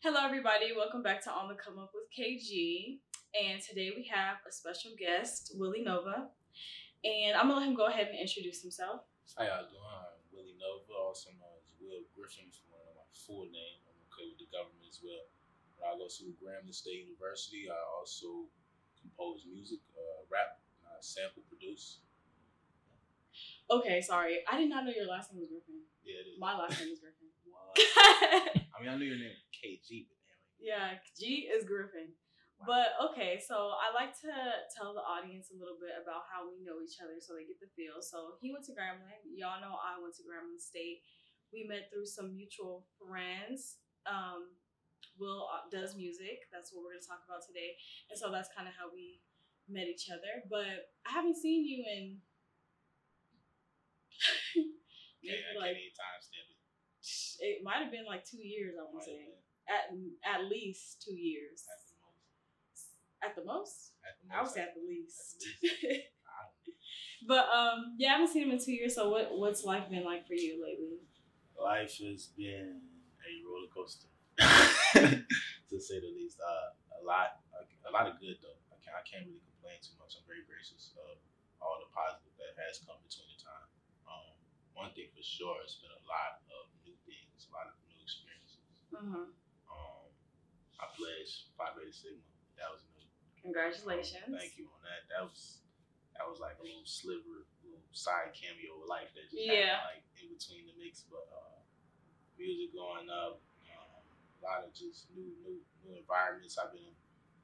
Hello, everybody. Welcome back to On the Come Up with KG. And today we have a special guest, WillyNova. And I'm gonna let him go ahead and introduce himself. How y'all doing? I'm WillyNova, also known as Will Griffin, from one of my full name. I'm okay with the government as well. When I go to Grambling State University, I also compose music, uh, rap, and I sample produce. Okay, sorry. I did not know your last name was Griffin. Yeah, it is. My last name is Griffin. I mean, I knew your name was KG, but damn yeah, G is Griffin. But okay, so I like to tell the audience a little bit about how we know each other so they get the feel. So he went to Grambling. Y'all know I went to Grambling State. We met through some mutual friends. Um, Will uh, does music. That's what we're going to talk about today. And so that's kind of how we met each other. But I haven't seen you in Yeah, maybe I can't even it. it might have been like two years. I want to say at at least two years. At the most. At the most. At the most. I would say at the least. I don't but um, yeah, I haven't seen him in two years. So what what's life been like for you lately? life has been a roller coaster, to say the least. Uh, a lot, a lot of good though. I can't, I can't really complain too much. I'm very gracious of all the positive that has come between the time. Um, one thing for sure, it's been a lot of new things, a lot of new experiences. Uh-huh. Um, I pledged Phi Beta Sigma. That was new. Congratulations. Thank you on that. That was that was like a little sliver, little side cameo of life that just Yeah. happened like in between the mix. But uh, music going up, um, a lot of just new, new, new environments I've been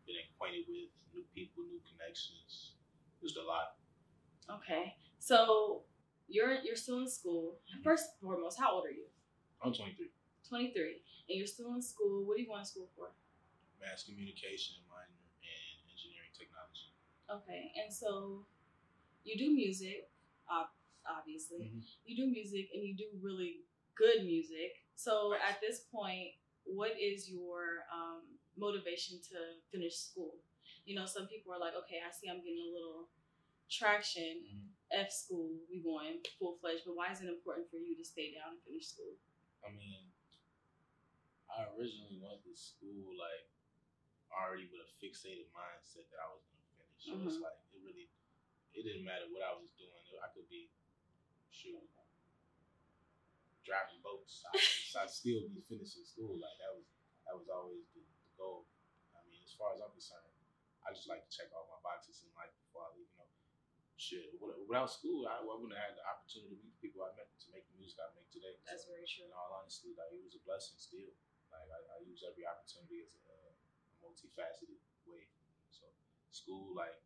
been acquainted with, new people, new connections. Just a lot. Okay. So you're you're still in school. First and foremost, how old are you? I'm 23. Twenty three, and you're still in school. What are you going to school for? Mass communication minor and engineering technology. Okay, and so you do music, ob- obviously. Mhm. You do music, and you do really good music. So Thanks. at this point, what is your um, motivation to finish school? You know, some people are like, okay, I see I'm getting a little traction. Mhm. F school, we going full fledged, but why is it important for you to stay down and finish school? I mean, I originally went to school like already with a fixated mindset that I was gonna finish. So it's Mhm. like it really, it didn't matter what I was doing. I could be shoot driving boats. I, I'd still be finishing school. Like that was that was always the, the goal. I mean, as far as I'm concerned, I just like to check all my boxes in life before I leave. You shit. Without school, I, I wouldn't have had the opportunity to meet the people I met to make the music I make today. That's So, very true. in all honesty, like it was a blessing still. Like I, I use every opportunity as a, a multifaceted way. So school like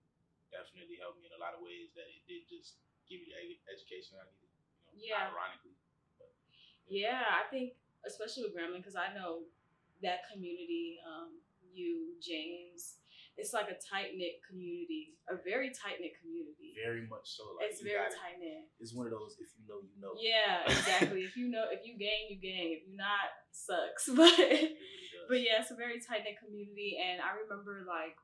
definitely helped me in a lot of ways that it did just give me the education I needed. You know, Yeah. ironically. But Yeah, I think especially with Grambling, because I know that community, um, you, James, it's like a tight knit community, a very tight knit community. very much so. Like It's very tight knit. It's one of those if you know you know. Yeah, exactly. if you know, if you gang, you gang. If you not, sucks. But really but yeah, it's a very tight knit community, and I remember like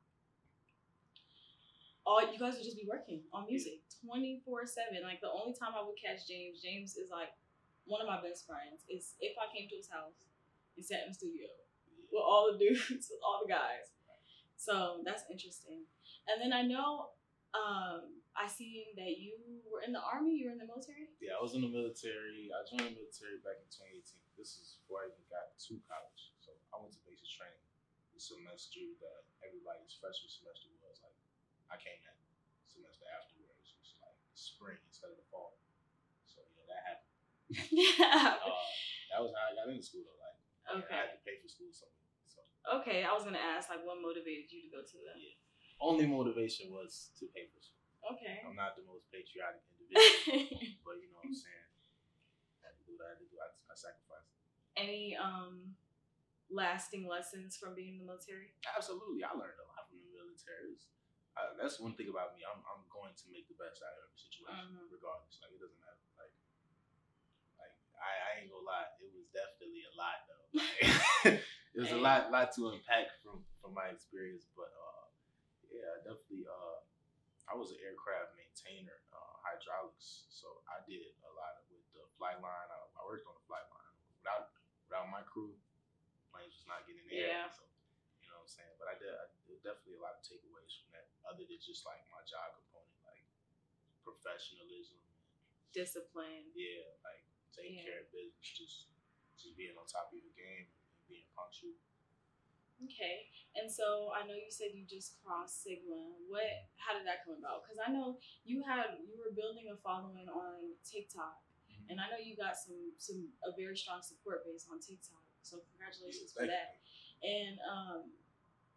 all you guys would just be working on music twenty four seven. Like the only time I would catch James, James is like one of my best friends. Is if I came to his house and sat in the studio with all the dudes, all the guys. So that's interesting. And then I know um, I seen that you were in the army. You were in the military. Yeah, I was in the military. I joined the military back in 2018. This is before I even got to college. So I went to basic training the semester that everybody's freshman semester was. Like, I came that semester afterwards. It was like spring instead of the fall. So yeah, that happened. Uh, that was how I got into school though. Like, I okay. had to pay for school. So Okay. I was gonna ask like what motivated you to go to the. Yeah. only motivation was to pay for school. Okay. I'm not the most patriotic individual, but you know what I'm saying. I had to do what I had to do. I, I sacrificed. Any um lasting lessons from being in the military? Absolutely, I learned a lot from the military. Uh, that's one thing about me. I'm, I'm going to make the best out of every situation, Mhm. regardless. Like it doesn't matter. Like, like I, I ain't gonna lie. It was definitely a lot though. Like, it was a lot, lot to unpack from from my experience. But uh, yeah, definitely. Uh, I was an aircraft maintainer, uh, hydraulics. So I did a lot with the flight line. I, I worked on the flight line. Without without my crew, planes was not getting in the air. Yeah. So, you know what I'm saying? But I did, I did definitely a lot of takeaways from that, other than just like my job component, like professionalism. Discipline. Yeah, like taking Yeah. care of business, just just being on top of your game being punctual. Okay. And so I know you said you just crossed Sigma. What? How did that come about? Because I know you had you were building a following on TikTok, and I know you got some some a very strong support base on TikTok. So congratulations for Thank that. And um,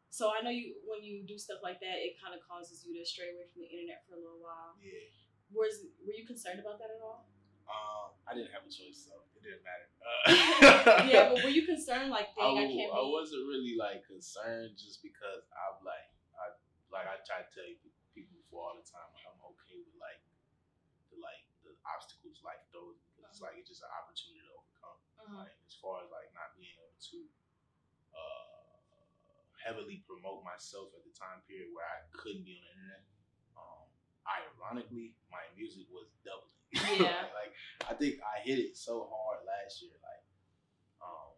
so I know you when you do stuff like that, it kind of causes you to stray away from the internet for a little while. you. Yeah. Was were you concerned about that at all? Um, I didn't have a choice, so it didn't matter. yeah, but were you concerned like, I, dang, I, w- can't I be? wasn't really like concerned just because I'm like I like I try to tell people before all the time like, I'm okay with like the like the obstacles life throws because it's like it's just an opportunity to overcome. Uh-huh. Like as far as like not being able to uh heavily promote myself at the time period where I couldn't be on the internet. Um ironically my music was doubling. Yeah. like I think I hit it so hard last year. Like um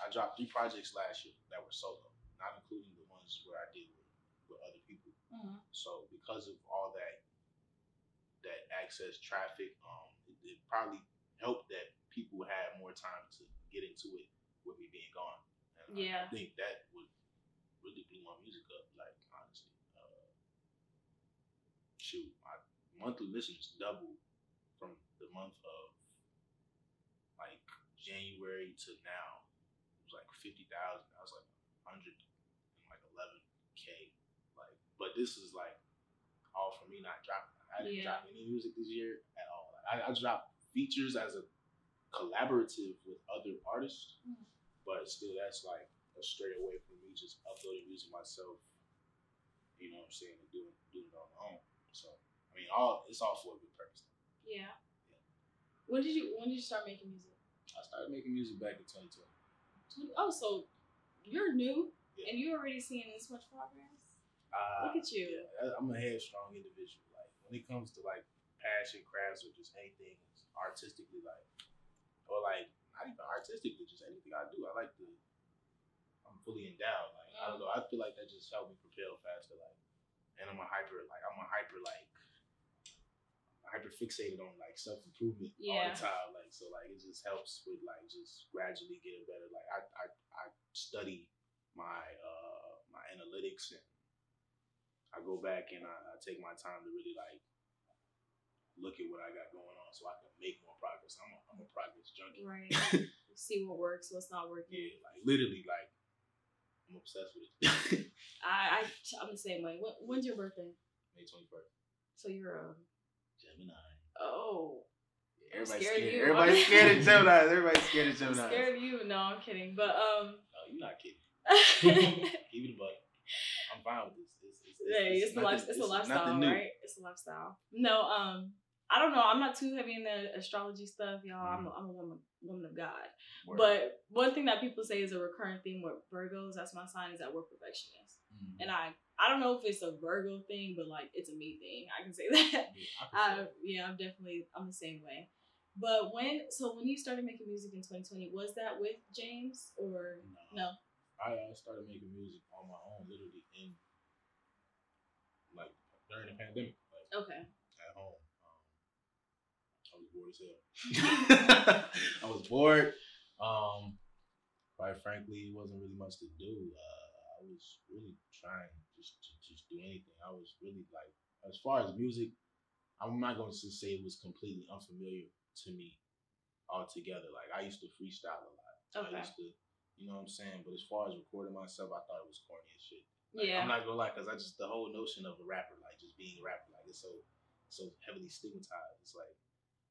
I dropped three projects last year that were solo, not including the ones where I did with, with other people. Mhm. So because of all that that access traffic, um, it, it probably helped that people had more time to get into it with me being gone. And Yeah. I, think that would really blew my music up. Like honestly, uh, shoot, my monthly listeners doubled the month of like January to now. It was like fifty thousand. I was like hundred and like eleven k. Like, but this is like all for me not dropping. I didn't Yeah. drop any music this year at all. Like, I, I dropped features as a collaborative with other artists, Mhm. but still that's like a straight away from me just uploading music myself. You know what I'm saying? And doing doing it on my own. So I mean, all it's all for a good purpose. Yeah. When did you When did you start making music? I started making music back in 2020. Oh, so you're new Yeah. and you're already seeing this much progress. Uh, Look at you. Yeah, I'm a headstrong individual. Like when it comes to like passion, crafts, or just anything artistically, like or like not even artistically, just anything I do, I like to. I'm fully endowed. Like I don't know. I feel like that just helped me propel faster. Like, and I'm a hyper. Like I'm a hyper. Like hyper fixated on like self improvement all the time. Like so, like it just helps with like just gradually getting better. Like I I, I study my uh my analytics and I go back and I, I take my time to really like look at what I got going on so I can make more progress. I'm a, I'm a progress junkie. Right. See what works, what's not working. Yeah, like literally, like I'm obsessed with it. I, I I'm the same way. When, when's your birthday? May 21st, So you're a Gemini. oh. Everybody's scared of scared. you. Everybody's scared of Gemini. Everybody's scared of Gemini. scared of you. No, I'm kidding. But um. No, you're not kidding. Give it a buck. I'm fine with this. It's, it's, it's, Hey, it's, nothing- life, it's a lifestyle, right? It's a lifestyle. No, um, I don't know. I'm not too heavy in the astrology stuff, y'all. I'm, a, I'm a woman, woman of God. Word. But one thing that people say is a recurring theme with Virgos. That's my sign. Is that we're perfectionists, Mhm. and I, I don't know if it's a Virgo thing, but like it's a me thing. I can say that. Yeah, I. I, yeah I'm definitely I'm the same way. But when so when you started making music in 2020, was that with James or no? I uh, started making music on my own, literally in like during the pandemic, like Okay. at home. Um, I was. I was bored. Um, quite frankly, it wasn't really much to do. Uh, I was really trying just to just do anything. I was really like, as far as music, I'm not going to say it was completely unfamiliar to me altogether. Like I used to freestyle a lot. Okay. I used to, you know what I'm saying. But as far as recording myself, I thought it was corny as shit. Like, Yeah. I'm not gonna lie, cause I just the whole notion of a rapper, like just being a rapper, like it's so so heavily stigmatized. It's like,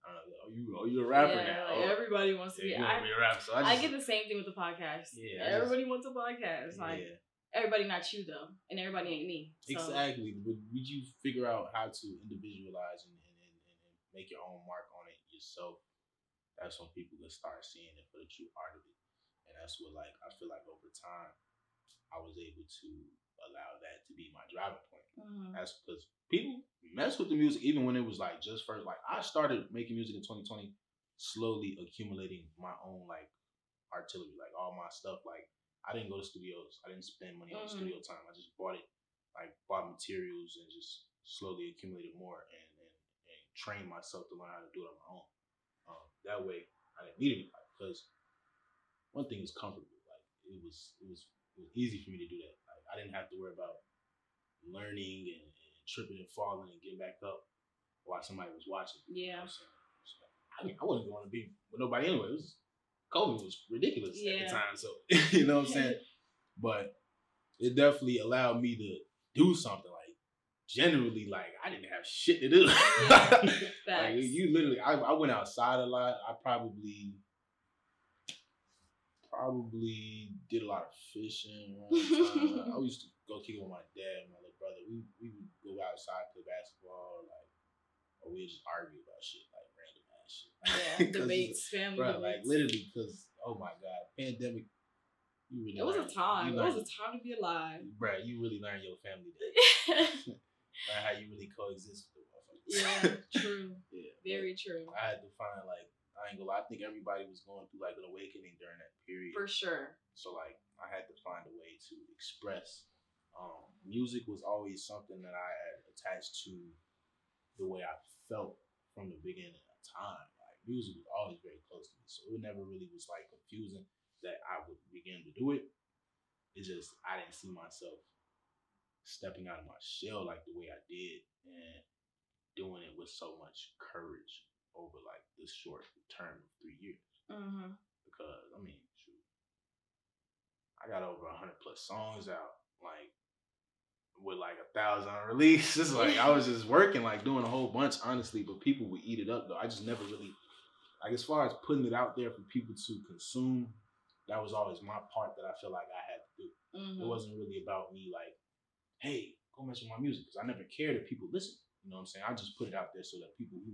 I don't know, are you are you a rapper yeah, now? like, Oh, everybody wants to yeah, be. I, be a rapper. So I, I, get the same thing with the podcast. Yeah, everybody wants a podcast. Like yeah, everybody not you though, and everybody ain't me. So. exactly. But would you figure out how to individualize and, and, and, and make your own mark on it yourself? That's when people will start seeing it for the true art of it, and that's what like I feel like over time, I was able to allow that to be my driving point. Mhm. That's because people mess with the music even when it was like just first. Like I started making music in 2020, slowly accumulating my own like artillery, like all my stuff, like I didn't go to studios. I didn't spend money on Mhm. studio time. I just bought it, like bought materials and just slowly accumulated more and, and, and trained myself to learn how to do it on my own. Um, that way, I didn't need anybody because one thing is comfortable. Like it was, it was, it was easy for me to do that. I didn't have to worry about learning and, and tripping and falling and getting back up while somebody was watching. You Yeah. know I'm saying? So, I, mean, I wasn't going to be with nobody anyway. It was COVID was ridiculous at the time. So you know what I'm saying? But it definitely allowed me to do something like generally like I didn't have shit to do. Yeah. like you literally I, I went outside a lot. I probably probably did a lot of fishing around the time. I used to go kick with my dad and my little brother. We we would go outside play basketball, like or we would just argue about shit, like random ass shit. Yeah, Debates, family Bro, debates. like literally, because oh my god, pandemic. You really it was a time. It was a time to be alive. bro. You really learn your family that learn how you really coexist with the motherfuckers. yeah, true. yeah. Very true. I had to find like I ain't gonna lie. I think everybody was going through like an awakening during that period. For sure. So like I had to find a way to express. Um, music was always something that I had attached to the way I felt from the beginning of time. Like music was always very close to me, so it never really was like confusing that I would begin to do it. It's just I didn't see myself stepping out of my shell like the way I did and doing it with so much courage over like this short term of three years Mm-hmm. because I mean, shoot, I got over hundred plus songs out, like with like a thousand releases. Like I was just working, like doing a whole bunch, honestly. But people would eat it up, though. I just never really, like, as far as putting it out there for people to consume, that was always my part that I feel like I had to do. Mm-hmm. It wasn't really about me, like, hey, go mess with my music, because I never cared if people listen. You know what I'm saying? I just put it out there so that people who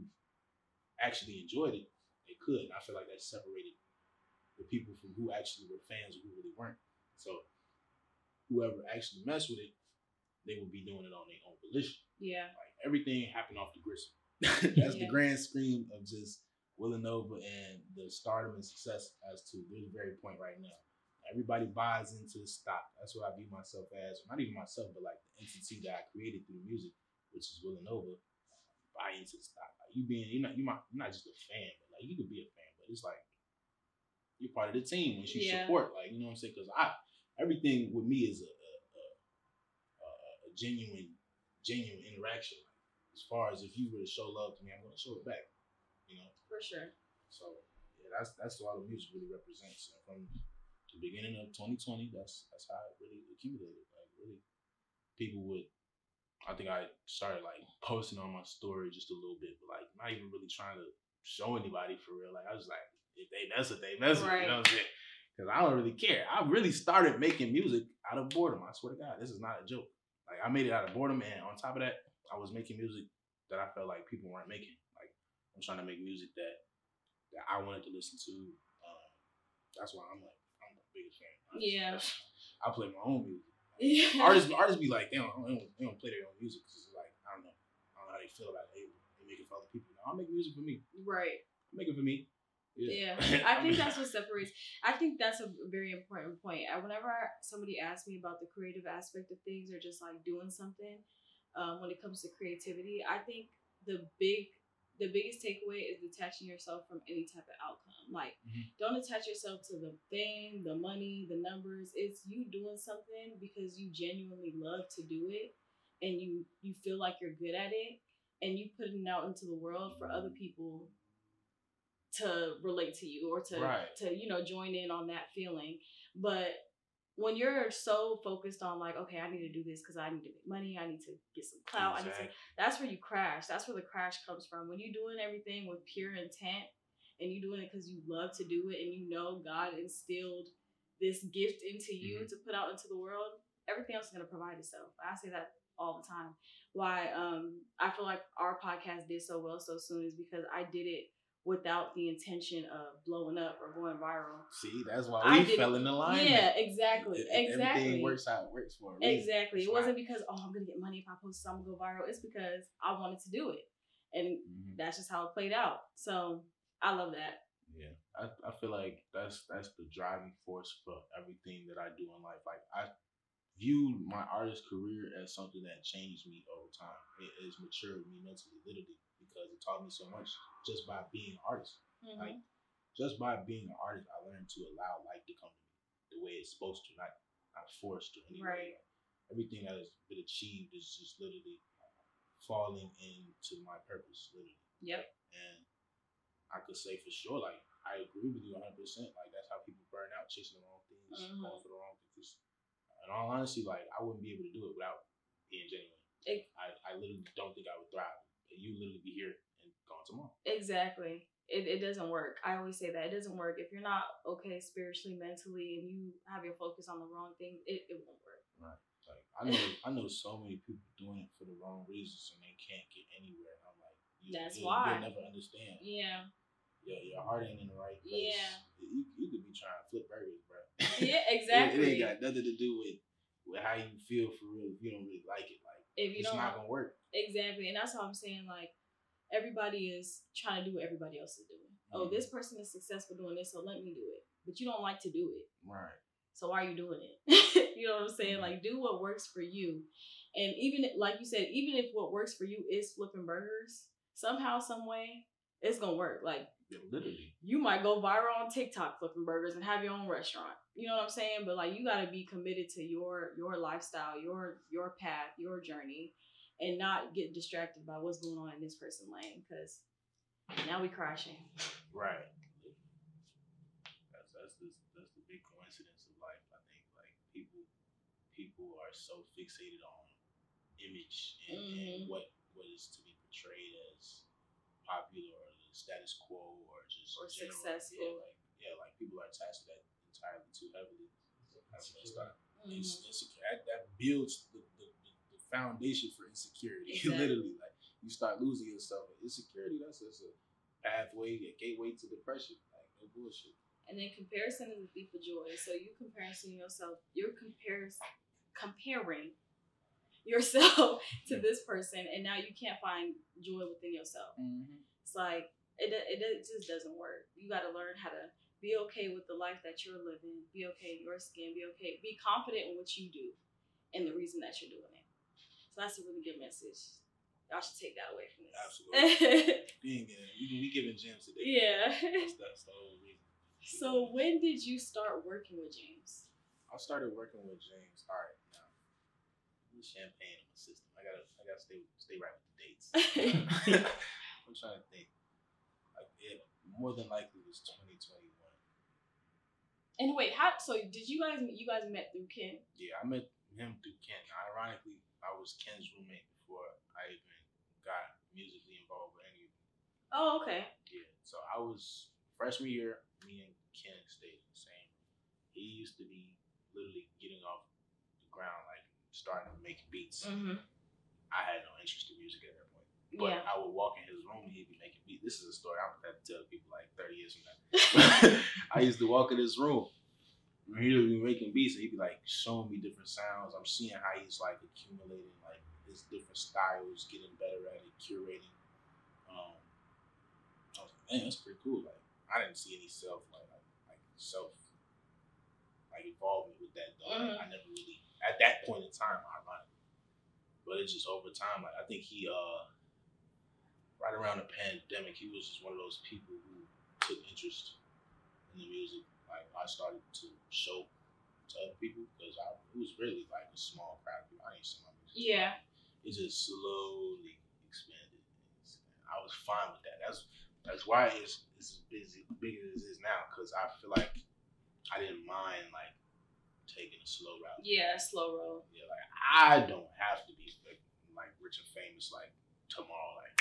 actually enjoyed it, they could. And I feel like that separated the people from who actually were fans and who really weren't. So whoever actually messed with it, they would be doing it on their own volition. Yeah. Like everything happened off the gristle. That's the grand scheme of just WillyNova and the stardom and success as to this very point right now. Everybody buys into the stock. That's what I view myself as. Not even myself, but like the entity that I created through the music, which is WillyNova. Into the stock. Like you being, you're not, you're not, you're not just a fan, but like you could be a fan, but it's like you're part of the team when you Yeah. support. Like you know what I'm saying? Because I, everything with me is a, a, a, a, a genuine, genuine interaction. As far as if you were to show love to me, I'm going to show it back. You know. For sure. So yeah, that's that's what all the music really represents. And from the beginning of 2020, that's that's how it really accumulated. Like really, people would. I think I started like posting on my story just a little bit, but like not even really trying to show anybody for real. Like I was like, if they mess with, they mess with. Right. You know what I'm saying? Because I don't really care. I really started making music out of boredom. I swear to God, this is not a joke. Like I made it out of boredom, and on top of that, I was making music that I felt like people weren't making. Like I'm trying to make music that that I wanted to listen to. Um, that's why I'm like I'm the biggest fan. Yeah. I play my own music. Yeah. Artists artists be like they don't, they don't they don't play their own music because it's like I don't know I don't know how they feel about it. They, they make it for other people. No, I make music for me. Right. I make it for me. Yeah, I think that's what separates. I think that's a very important point. I, whenever somebody asks me about the creative aspect of things or just like doing something, um, when it comes to creativity, I think the big, the biggest takeaway is detaching yourself from any type of outcome. Like, Mhm. don't attach yourself to the fame, the money, the numbers. It's you doing something because you genuinely love to do it, and you you feel like you're good at it, and you putting it out into the world for other people to relate to you or to Right. to you know join in on that feeling but when you're so focused on like okay i need to do this because i need to make money i need to get some clout I need to, that's where you crash that's where the crash comes from. When you're doing everything with pure intent and you're doing it because you love to do it and you know god instilled this gift into you Mm-hmm. to put out into the world everything else is going to provide itself. I say that all the time. Why um i feel like our podcast did so well so soon is because i did it without the intention of blowing up or going viral. See, that's why we did- fell in the line. Yeah, exactly. It- it- exactly. Everything works how it works for reason. Exactly. It wasn't because oh I'm gonna get money if I post something go viral. It's because I wanted to do it, and Mhm. that's just how it played out. So I love that. Yeah, I, I feel like that's that's the driving force for everything that I do in life. Like I view my artist career as something that changed me over time. It has matured me mentally, literally, because it taught me so much just by being an artist. Mhm. Like just by being an artist, I learned to allow life to come to me the way it's supposed to, not not forced or any Right. Like, everything that has been achieved is just literally falling into my purpose, literally. Yep. And I could say for sure, like I agree with you 100. percent Like that's how people burn out, chasing the wrong things, Mhm. going for the wrong things. In all honesty, like I wouldn't be able to do it without being genuine. Ex- I, I literally don't think I would thrive. You literally be here and gone tomorrow. Exactly. It, it doesn't work. I always say that it doesn't work. If you're not okay spiritually, mentally, and you have your focus on the wrong thing, it, it won't work. Right. Like I know, I know so many people doing it for the wrong reasons and they can't get anywhere. And I'm like, you, That's you, why. you'll never understand. Yeah. Yeah, your heart ain't in the right place. Yeah. you, you could be trying to flip burgers, bro. Yeah, It- exactly. It, ain't got nothing to do with with how you feel for real. If you don't really like it, like if you it's don't not gonna work. exactly, and that's how I'm saying like everybody is trying to do what everybody else is doing. Oh, Mhm. this person is successful doing this, so let me do it. But you don't like to do it. Right. So why are you doing it? you know what I'm saying? Like do what works for you. And even like you said, even if what works for you is flipping burgers, somehow, some way, it's gonna work. Like Yeah, literally. you might go viral on TikTok flipping burgers and have your own restaurant. You know what I'm saying? But like you gotta be committed to your your lifestyle, your your path, your journey, and not get distracted by what's going on in this person lane. Cause now we crashing. Right. That's that's the that's the big coincidence of life. I think like people people are so fixated on image and, and Mhm. what what is to be portrayed as popular or the status quo or just Or general. successful. Yeah, like yeah, like people are attached to that entirely too heavily. That's messed up. Insecure. That, that builds the, the, the, the foundation for insecurity. Exactly. Literally, like you start losing yourself. Insecurity. That's just a pathway, a gateway to depression. Like no bullshit. And then comparison is a thief of joy. So you comparison yourself, you're compares comparing yourself to this person, and now you can't find joy within yourself. Mm-hmm. It's like it, it, it just doesn't work. You got to learn how to be okay with the life that you're living. Be okay in your skin. Be okay. Be confident in what you do, and the reason that you're doing it. So that's a really good message. Y'all should take that away from this. Absolutely. Being in, we, we giving gems today. yeah. That's, that's the whole reason. So when did you start working with James? I started working with James. All right, now the champagne in my system. I gotta, I gotta stay, stay right with the dates. I'm trying to think. Like, it more than likely it was 2021. And wait, how? So did you guys? You guys met through Ken? Yeah, I met him through Ken. Ironically, I was Ken's roommate before I even got musically involved with any of them. Oh, okay. Yeah, so I was freshman year. Me and Ken stayed in the same. He used to be literally getting off the ground, like starting to make beats. Mm-hmm. I had no interest in music at that. But Yeah. I would walk in his room and he'd be making beats. This is a story I'm gonna have to tell people like 30 years from now. I used to walk in his room. and He would be making beats and he'd be like showing me different sounds. I'm seeing how he's like accumulating like his different styles, getting better at it, curating. Um, I was like, man, that's pretty cool. Like I didn't see any self like like, like self like involvement with that though. Like, Mhm. I never really at that point in time, ironically. But it's just over time. Like I think he uh right around the pandemic, he was just one of those people who took interest in the music. Like I started to show to other people because I it was really like a small crowd. I didn't see my music. Yeah. It just slowly expanded. I was fine with that. That's that's why it's it's as busy big as it is now because I feel like I didn't mind like taking a slow route. Yeah. Slow road. Yeah, like I don't have to be like, like rich and famous like tomorrow. Like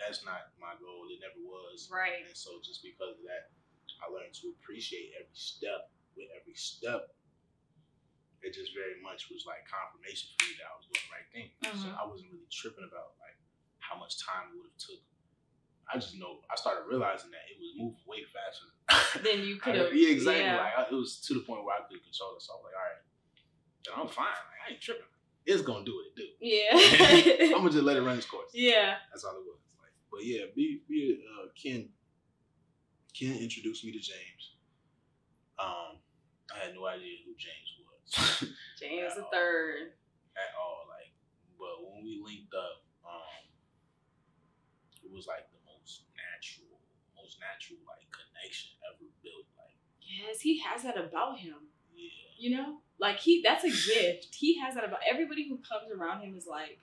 that's not my goal. It never was. Right. And so just because of that, I learned to appreciate every step. With every step, it just very much was like confirmation for me that I was doing the right thing. So Mhm. I wasn't really tripping about like how much time it would have took. I just know I started realizing that it was moving way faster. Then you could have. yeah, exactly. Yeah. Like I, it was to the point where I could control it. So I was like, all right, then I'm fine. Like, I ain't tripping. It's gonna do what it do. yeah. I'm gonna just let it run its course. yeah. That's all it was. But yeah, be be uh, Ken. Ken introduced me to James. Um, I had no idea who James was James the Wow. third. at all. Like, but when we linked up, um, it was like the most natural, most natural like connection ever built. Like, Yes, he has that about him. yeah, You know, like he that's a gift. He has that about everybody who comes around him is like,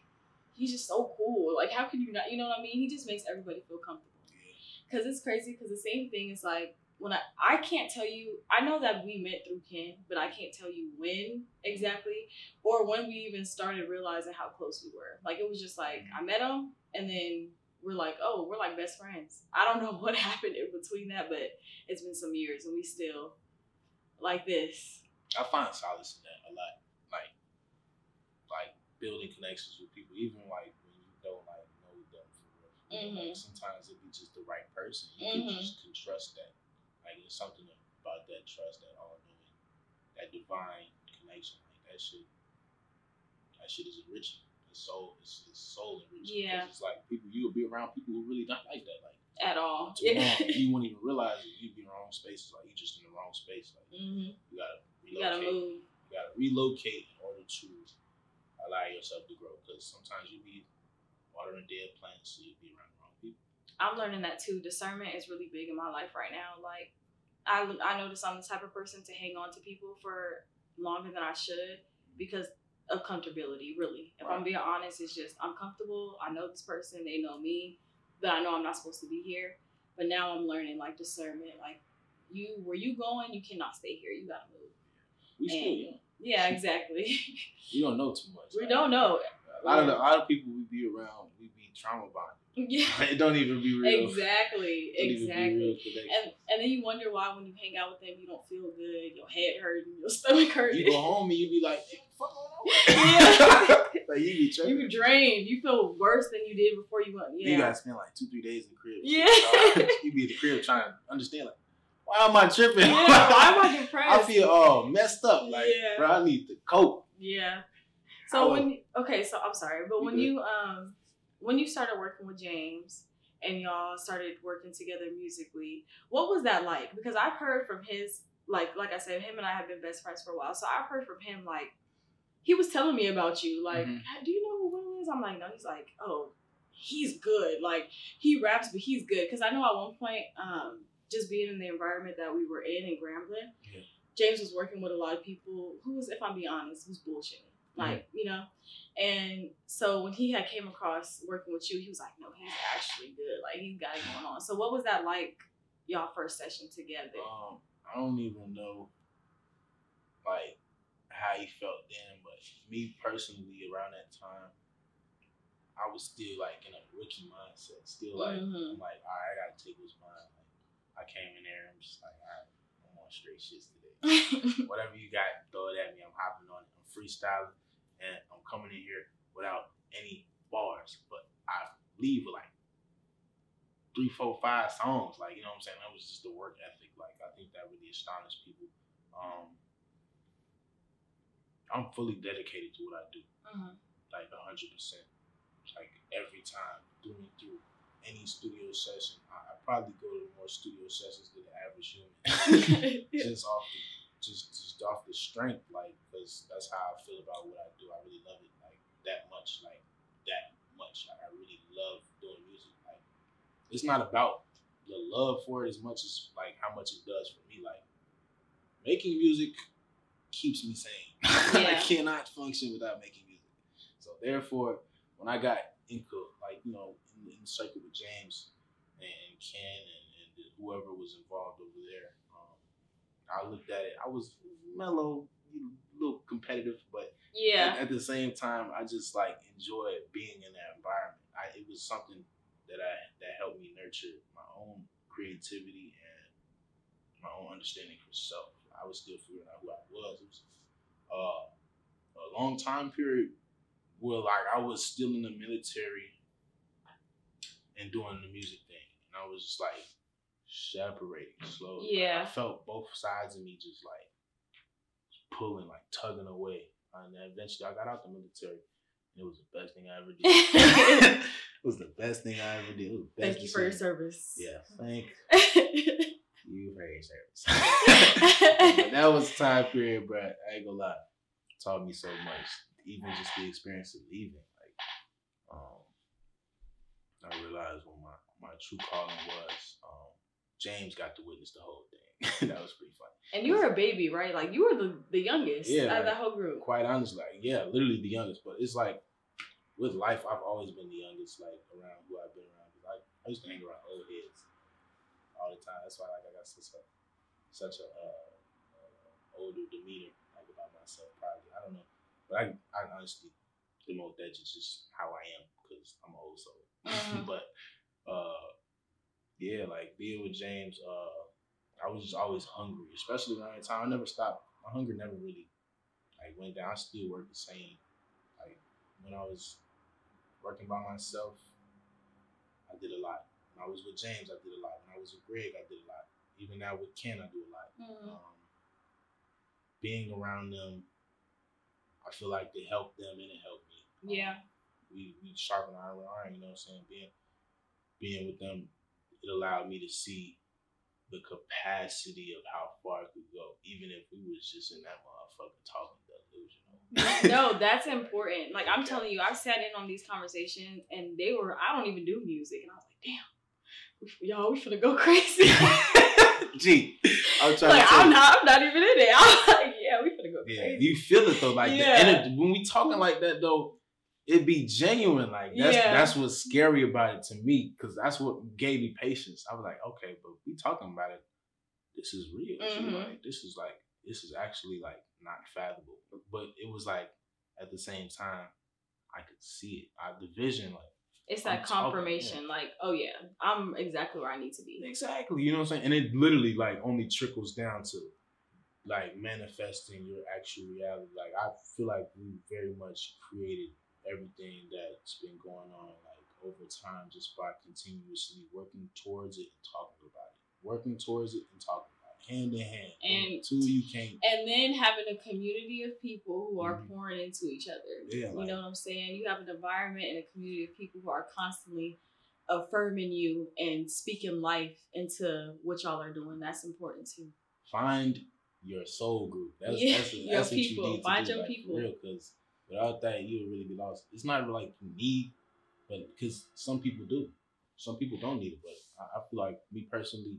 he's just so cool. Like, how can you not? You know what I mean? He just makes everybody feel comfortable. yeah, Cause it's crazy. Cause the same thing is like when I I can't tell you. I know that we met through Ken, but I can't tell you when exactly or when we even started realizing how close we were. Like it was just like I met him, and then we're like, oh, we're like best friends. I don't know what happened in between that, but it's been some years, and we still like this. I find solace in that a lot. Building connections with people, even like when you don't like know them for real. Mhm. like sometimes it be just the right person. You Mhm. can just can trust that. Like there's something about that trust, that all knowing, that divine connection. Like that shit. That shit is enriching. It's soul. It's, it's soul enriching. Yeah, It's like people you'll be around people who really don't like that. Like At all. long, you won't even realize it. You'd be in the wrong spaces. Like you're just in the wrong space. Like hmm you gotta You gotta relocate. move. You gotta relocate in order to allow yourself to grow. Because sometimes you be watering dead plants, so you be around the wrong people. I'm learning that too. Discernment is really big in my life right now. Like, I, I notice I'm the type of person to hang on to people for longer than I should because of comfortability, really. If I'm being honest, it's just I'm comfortable. I know this person, they know me, but I know I'm not supposed to be here. But now I'm learning like discernment. Like, you, where you going, you cannot stay here. You gotta move. We still. Yeah, exactly. We don't know too much. we Like, don't know. A lot of the, a lot of people we be around, we be trauma bonded. yeah, it don't even be real. exactly, be exactly. real. And and then you wonder why when you hang out with them you don't feel good, your head hurting, your stomach hurting. you go home and you be like, hey, fuck on? Yeah. like you be tripping. you drained. You feel worse than you did before you went. Yeah. You gotta spend like two, three days in the crib. Yeah. you be at the crib trying to understand, like, why am I tripping? yeah. Why am I depressed? I feel all messed up. Like, Yeah. bro, I need to cope. Yeah. So would- when you, okay, so I'm sorry, but You when good. you um when you started working with James and y'all started working together musically, what was that like? Because I've heard from his like like I said, him and I have been best friends for a while, so I've heard from him like he was telling me about you, like, Mhm. do you know who Will is? I'm like, no. He's like, oh, he's good. Like he raps, but he's good. Because I know at one point, um, just being in the environment that we were in in Grambling, Yeah. James was working with a lot of people who was, if I'm being honest, was bullshitting. Like, you know? And so when he had came across working with you, he was like, no, he's actually good. Like he's got it going on. So what was that like, y'all first session together? Um, I don't even know, like, how he felt then, but me personally, around that time, I was still like in a rookie mindset. Still like, Mhm. I'm like, all right, I gotta take what's mine. I came in there, I'm just like, all right, I'm on straight shits today. Whatever you got, throw it at me. I'm hopping on it. I'm freestyling, and I'm coming in here without any bars, but I leave with like three, four, five songs. Like you know what I'm saying? That was just the work ethic. Like I think that really astonished people. Um, I'm fully dedicated to what I do, Mhm. like hundred percent. Like every time, through and through. Any studio session, I probably go to more studio sessions than the average human just off the just just off the strength, like because that's how I feel about what I do. I really love it, like that much, like that much. Like I really love doing music. Like it's not about the love for it as much as like how much it does for me. Like making music keeps me sane. I cannot function without making music. So therefore, when I got into like you know in, in the circle with James and Ken and, and whoever was involved over there, um, I looked at it. I was mellow, a little competitive, but yeah. at, at the same time, I just like enjoyed being in that environment. I, it was something that I that helped me nurture my own creativity and my own understanding for self. I was still figuring out who I was. It was uh, a long time period where like I was still in the military and doing the music I was just like separating slowly. Like, Yeah. I felt both sides of me just like pulling, like tugging away. And then eventually I got out the military. And it was the best thing I ever did. it was the best thing I ever did. It was the best Thank you for your service. Yeah, thank You for your service. that was a time period, bro. I ain't gonna lie. Taught me so much. Even just the experience of leaving. Like, um, I realized my true calling was. Um, James got to witness the whole thing. that was pretty fun. And you were a baby, right? Like you were the, the youngest Yeah, out of like, that whole group. Quite honestly, like, yeah, literally the youngest. But it's like with life, I've always been the youngest, like around who I've been around. I, I used to hang around old heads all the time. That's why like I got such a such a uh, uh, older demeanor like about myself. Probably I don't know, but I I honestly demote that just just how I am because I'm an old soul. Mhm. but yeah, like being with James, uh, I was just always hungry, especially around that time. I never stopped. My hunger never really like went down. I still work the same. Like when I was working by myself, I did a lot. When I was with James, I did a lot. When I was with Greg, I did a lot. Even now with Ken, I do a lot. Mhm. Um, being around them, I feel like they helped them and it helped me. Um, Yeah. we we sharpen our iron. You know what I'm saying? Being being with them, it allowed me to see the capacity of how far it could go, even if we was just in that motherfucker talking delusional. no, that's important. Like I'm telling you, I've sat in on these conversations and they were I don't even do music. And I was like, damn, y'all, we finna go crazy. Gee, I'm trying like to I'm you. not I'm not even in it. I'm like, yeah, we finna go Yeah, crazy. you feel it though. Like Yeah. the energy when we talking like that though, it be genuine. Like that's Yeah. that's what's scary about it to me, because that's what gave me patience. I was like, okay, but we talking about it. This is real. Mhm. Like this is like this is actually like not fathomable. But it was like at the same time, I could see it. I the vision like It's I'm that talking, confirmation, like, oh yeah, I'm exactly where I need to be. Exactly. You know what I'm saying? And it literally like only trickles down to like manifesting your actual reality. Like I feel like we very much created everything that's been going on like over time just by continuously working towards it and talking about it. Working towards it and talking about it. Hand in hand. And- two you can't And then having a community of people who are Mhm. pouring into each other. Yeah, you like- know what I'm saying? You have an environment and a community of people who are constantly affirming you and speaking life into what y'all are doing. That's important too. find your soul group. That's Yeah, that's, your that's what people. you need to Find do, your like, people. Real, because without that, you'll really be lost. It's not like you need, but because some people do. Some people don't need it, but I, I feel like me personally,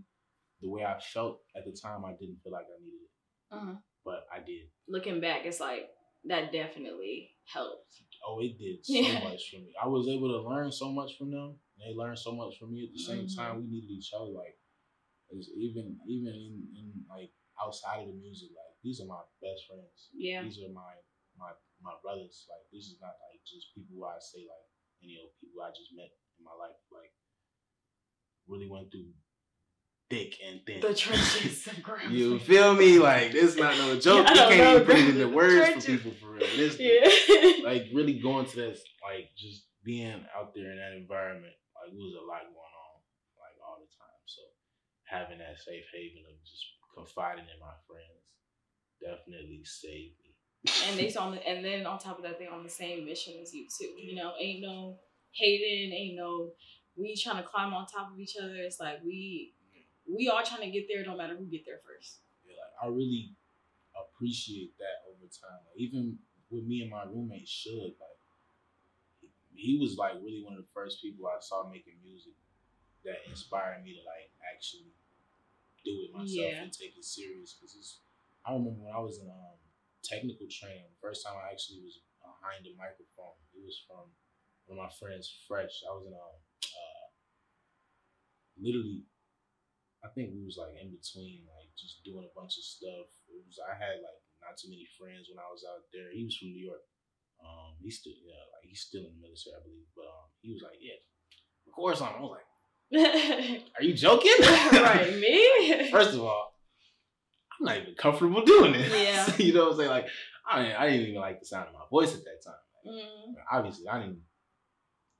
the way I felt at the time, I didn't feel like I needed it, Uh-huh. but I did. Looking back, it's like that definitely helped. Oh, it did so Yeah. much for me. I was able to learn so much from them. They learned so much from me. At the same Mhm. time, we needed each other. Like, even even in, in like outside of the music, like these are my best friends. Yeah. These are my my my brothers. Like, this is not like just people I say like any old people I just met in my life. Like, really went through thick and thin. The trenches. You feel me? Like, this is not no joke. I you can't know, even put it bro. in the words for people for real. This Yeah. like really going to this, like just being out there in that environment, like it was a lot going on, like all the time. So having that safe haven of just confiding in my friends definitely saved me. And they on the, and then on top of that, they on the same mission as you too. You know, ain't no hating, ain't no we trying to climb on top of each other. It's like we we all trying to get there, no matter who get there first. Yeah, like I really appreciate that over time. Like, even with me and my roommate Shug, like he, was like really one of the first people I saw making music that inspired me to like actually do it myself Yeah. and take it serious. Because it's, I remember when I was in um, technical training, the first time I actually was behind a microphone, it was from one of my friends, Fresh. I was in a uh, literally I think we was like in between, like just doing a bunch of stuff. It was I had like not too many friends when I was out there. He was from New York. Um, he's still yeah, like he's still in the military, I believe. But um, he was like, yeah, of course I'm. I was like, are you joking? right, me. First of all, I'm not even comfortable doing this. Yeah. you know what I'm saying? Like I didn't, I didn't even like the sound of my voice at that time. Mm, Obviously, I didn't,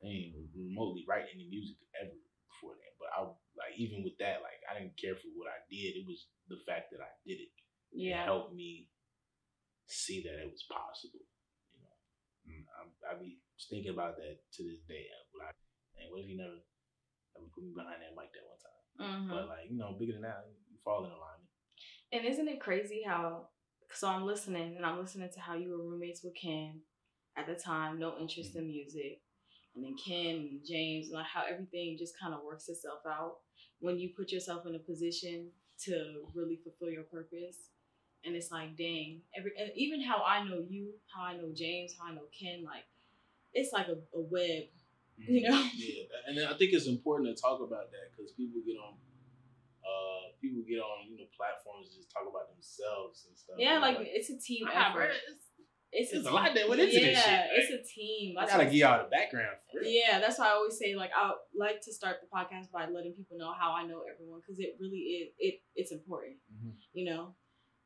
I didn't remotely write any music ever before then. But I like even with that, like I didn't care for what I did. It was the fact that I did it. It yeah. helped me see that it was possible. You know, and I, I be thinking about that to this day. Like, and what if you never, never put me behind that mic that one time? Mhm. But like, you know, bigger than that, you fall in alignment. And isn't it crazy how? So I'm listening, and I'm listening to how you were roommates with Ken at the time, no interest Mm-hmm. in music, and then Ken and James, like how everything just kind of works itself out when you put yourself in a position to really fulfill your purpose. And it's like, dang, every even how I know you, how I know James, how I know Ken, like it's like a, a web, you know. Yeah, and I think it's important to talk about that because people get on, uh, people get on you know platforms to just talk about themselves and stuff. Yeah, And, like it's a team effort. It's, There's a team- lot that went into yeah, this shit, right? it's a team. I gotta give y'all the background. For real. Yeah, that's why I always say like I like to start the podcast by letting people know how I know everyone because it really is it it's important. Mhm. You know,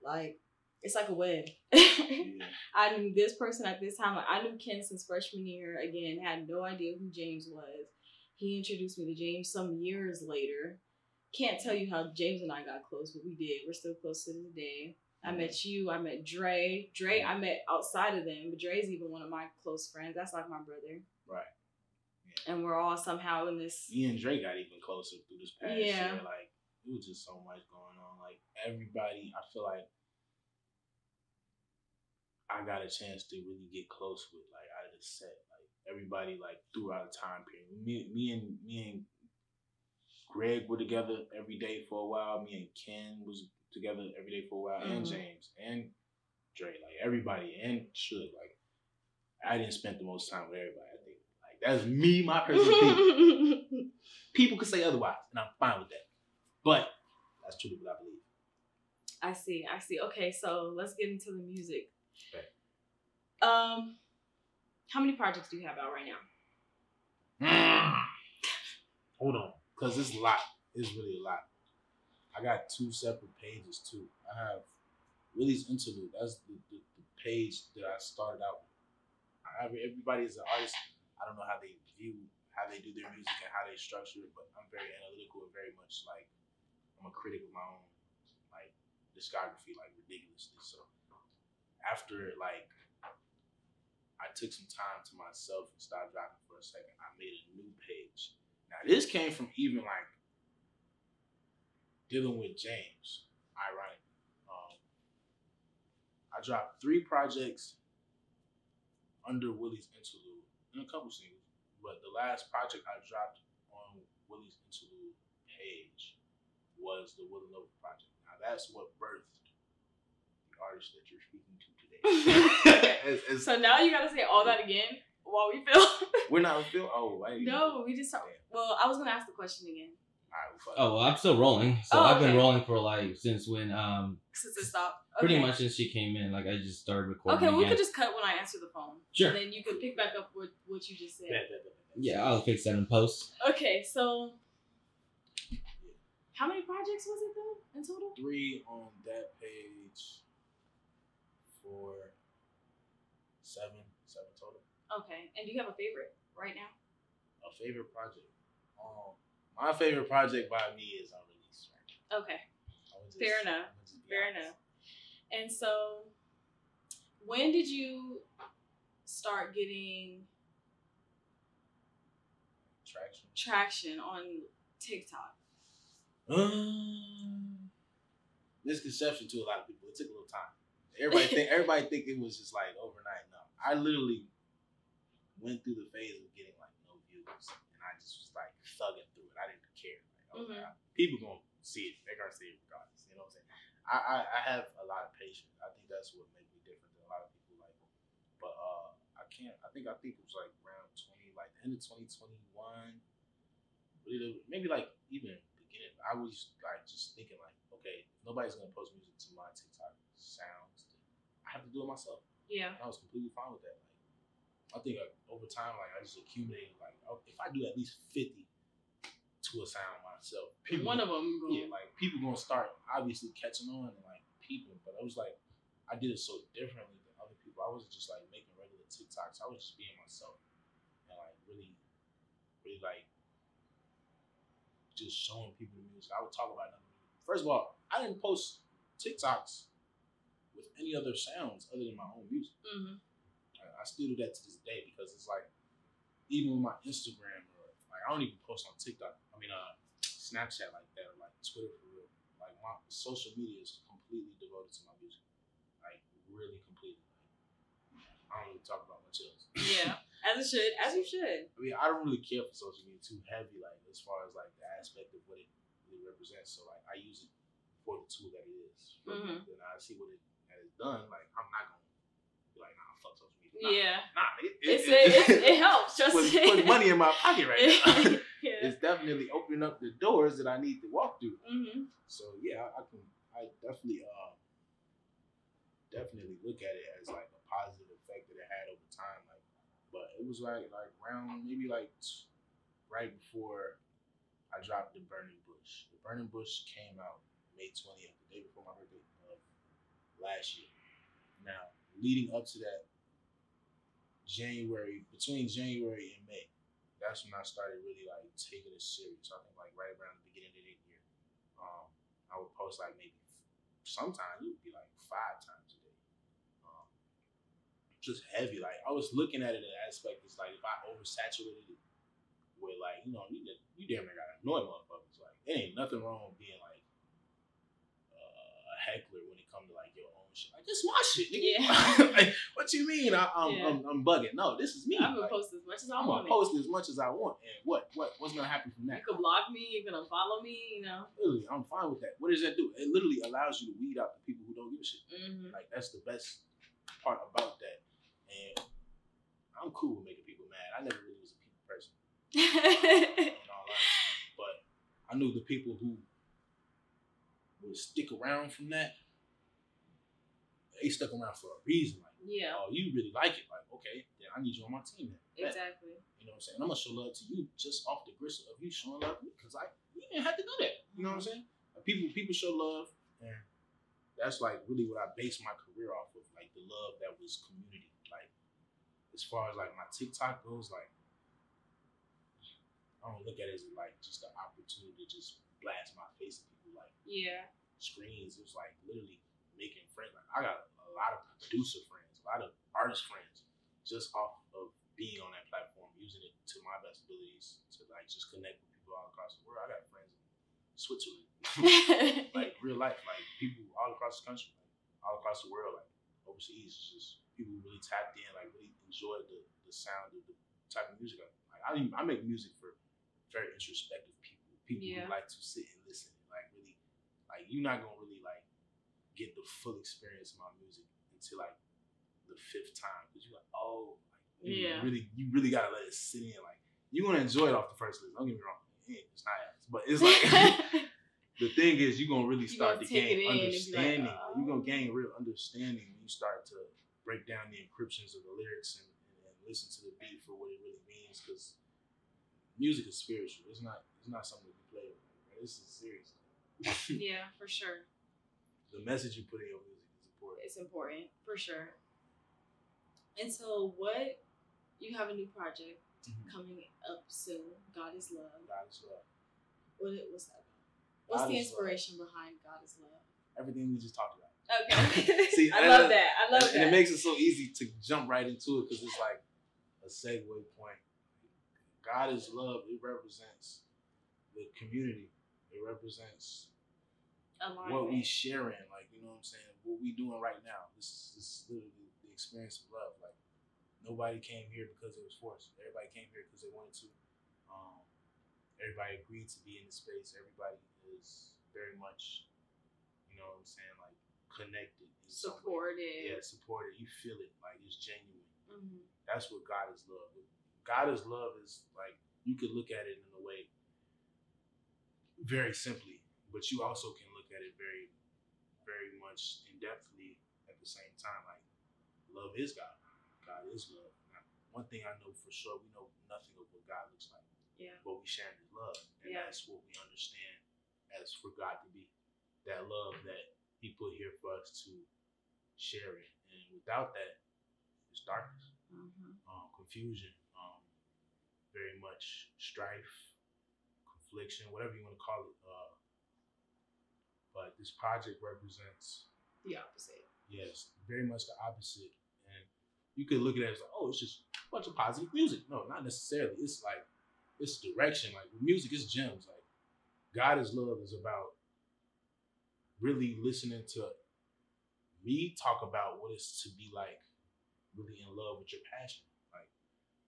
like it's like a web. Yeah. I knew this person at this time. Like, I knew Ken since freshman year. Again, had no idea who James was. He introduced me to James some years later. Can't tell you how James and I got close, but we did. We're still close to this day. I met you. I met Dre. Dre, I met outside of them, but Dre's even one of my close friends. That's like my brother. Right. And we're all somehow in this. Me and Dre got even closer through this past Yeah. year. Like it was just so much going on. Like everybody, I feel like I got a chance to really get close with like out of the set. Like everybody like throughout the time period. Me, me and me and Greg were together every day for a while. Me and Ken was together every day for a while, and Mhm. James and Dre. Like everybody and Suge. Like I didn't spend the most time with everybody. I think like that's me, my personal people people could say otherwise, and I'm fine with that. But that's truly what I believe. I see. I see. Okay, so let's get into the music. Okay. Um, how many projects do you have out right now? Hold on, because it's a lot. It's really a lot. I got two separate pages too. I have Willie's interlude. That's the, the, the page that I started out. with. I, everybody is an artist. I don't know how they view, how they do their music, and how they structure it. But I'm very analytical and very much like I'm a critic of my own like discography, like ridiculously. So after like I took some time to myself and stopped dropping for a second, I made a new page. Now this came from even like dealing with James, ironically. Um, I dropped three projects under Willie's interlude and a couple singles, but the last project I dropped on Willie's interlude page was the WillyNova project. Now that's what birthed the artist that you're speaking to today. It's- it's- So now you gotta say all that again while we film. we're not feel. Oh, I no, we just. Well, I was gonna ask the question again All right, well, fuck Oh, well, I'm still rolling. So Oh, I've been rolling for like since when um since it stopped. pretty much since she came in. Like I just started recording. Okay, we again. could just cut when I answer the phone. Sure. And then you could pick back up what what you just said. Yeah, I'll fix that in post. Okay, so how many projects was it though in total? three on that page for seven, seven total. Okay, and do you have a favorite right now? A favorite project. Um, my favorite project by me is unreleased. Right? Okay, just- Fair enough. would just be fair honest. enough. And so, when did you start getting Traction. traction on TikTok? Um, misconception to a lot of people. It took a little time. Everybody think everybody think it was just like overnight. No, I literally went through the phase of getting like no views, and I just was like thugging through it. I didn't care. Like, oh, Mhm. God, people gonna see it. They're gonna see it regardless. You know what I'm saying? I, I I have a lot of patience. I think that's what made me different than a lot of people. Like, but uh, I can't. I think I think it was like around twenty, like the end of twenty twenty one. Maybe like even beginning. I was like just thinking like, okay, nobody's gonna post music to my TikTok sounds. I have to do it myself. Yeah. And I was completely fine with that. Like, I think like, over time, like I just accumulated like oh, if I do at least fifty to a sound myself, people One of them. yeah, like people gonna start obviously catching on and like peeping. But I was like, I did it so differently than other people. I wasn't just like making regular TikToks. I was just being myself and like really, really like just showing people the music. I would talk about it. First of all, I didn't post TikToks with any other sounds other than my own music. hmm I, still do that to this day because it's like even with my Instagram or like I don't even post on TikTok. I mean uh Snapchat like that or like Twitter for real. Like my social media is completely devoted to my music, like really completely. I don't really talk about much else. Yeah, as it should, as you should. I mean, I don't really care for social media too heavy, like as far as like the aspect of what it really represents. So like I use it for the tool that it is. Mhm. Then I see what it has done. Like I'm not gonna be like, nah, fuck social media. Nah, Yeah, nah, it, it, it, it helps. Just put, put money in my pocket right now. yeah. it's definitely opening up the doors that I need to walk through. hmm So yeah, I, I can I definitely uh definitely look at it as like a positive effect that it had over time. Like, but it was like like around maybe like t- right before I dropped the Burning Bush. The Burning Bush came out May twentieth, the day before my birthday of last year. Now, leading up to that, January between January and May, that's when I started really like taking it serious. I think like right around the beginning of the year um, I would post like maybe sometimes it would be like five times a day. Um, just heavy. Like I was looking at it in the aspect is like if I oversaturated it with like, you know, you, you damn near gotta annoy motherfuckers. Like it ain't nothing wrong with being like uh, a heckler when it comes to like your own shit. Like it's my shit, nigga. Yeah. like, what you mean? I, I'm, Yeah. I'm I'm bugging. No, this is me. I'm gonna Like, post as much as I I'm want. gonna post as much as I want, and what what what's gonna happen from that? You can block me. You can unfollow me. You know. Literally, I'm fine with that. What does that do? It literally allows you to weed out the people who don't give a shit. hmm Like that's the best part about that. And I'm cool with making people mad. I never really was a people person, honesty. But I knew the people who would stick around from that. They stuck around for a reason. Like, yeah. oh, you really like it. Like, okay, then I need you on my team. Then. Exactly. You know what I'm saying? I'm gonna show love to you just off the gristle of you showing love to me because I you didn't have to do that. You know what I'm saying? People people show love, and that's like really what I base my career off of, like the love that was community. Like as far as like my TikTok goes, like I don't look at it as like just an opportunity to just blast my face at people like Yeah. screens. It was like literally making friends. Like I got a lot of producer friends, a lot of artist friends, just off of being on that platform, using it to my best abilities to like just connect with people all across the world. I got friends in Switzerland, like real life, like people all across the country, like all across the world, like overseas. It's just people really tapped in, like really enjoyed the, the sound of the type of music. I, like I, I make music for very introspective people, people Yeah. who like to sit and listen, and like really, like you're not gonna really like get the full experience of my music until like the fifth time because you're like, oh, like, you Yeah. really, you really gotta let it sit in. Like you're gonna enjoy it off the first listen. Don't get me wrong, it's not ass, but it's like the thing is you're gonna really start to gain in and be like, understanding. oh. You're gonna gain real understanding when you start to break down the encryptions of the lyrics and, and, and listen to the beat for what it really means. Because music is spiritual. It's not. It's not something to be played with. This is serious. yeah, for sure. The message you put in your music is important. It's important for sure. And so, what you have a new project Mhm. coming up soon? God is love. God is love. What it what's that? What's God the is love. inspiration behind God is love? Everything we just talked about. Okay. See, I love that- that. I love and, that. and it makes it so easy to jump right into it because it's like a segue point. God is love. It represents the community. It represents what we sharing, like you know what I'm saying, what we doing right now. This is this is literally the experience of love. Like nobody came here because it was forced. Everybody came here because they wanted to. Um, everybody agreed to be in the space. Everybody is very much, you know what I'm saying, like connected. Supported. Yeah, supported. You feel it, like it's genuine. Mhm. That's what God is love. God is love is like you could look at it in a way very simply, but you also can look at it very, very much in depthly at the same time. Like love is God. God is love. One thing I know for sure, we know nothing of what God looks like, Yeah. but we share His love, and Yeah. that's what we understand as for God to be. That love that He put here for us to share it, and without that, it's darkness Mhm. um, confusion, um, very much strife, confliction, whatever you want to call it. Uh, but this project represents, The opposite. yes, very much the opposite. And you could look at it as like, oh, it's just a bunch of positive music. No, not necessarily. It's like, it's direction. Like music is gems. Like God is love is about really listening to me talk about what it's to be like really in love with your passion. Like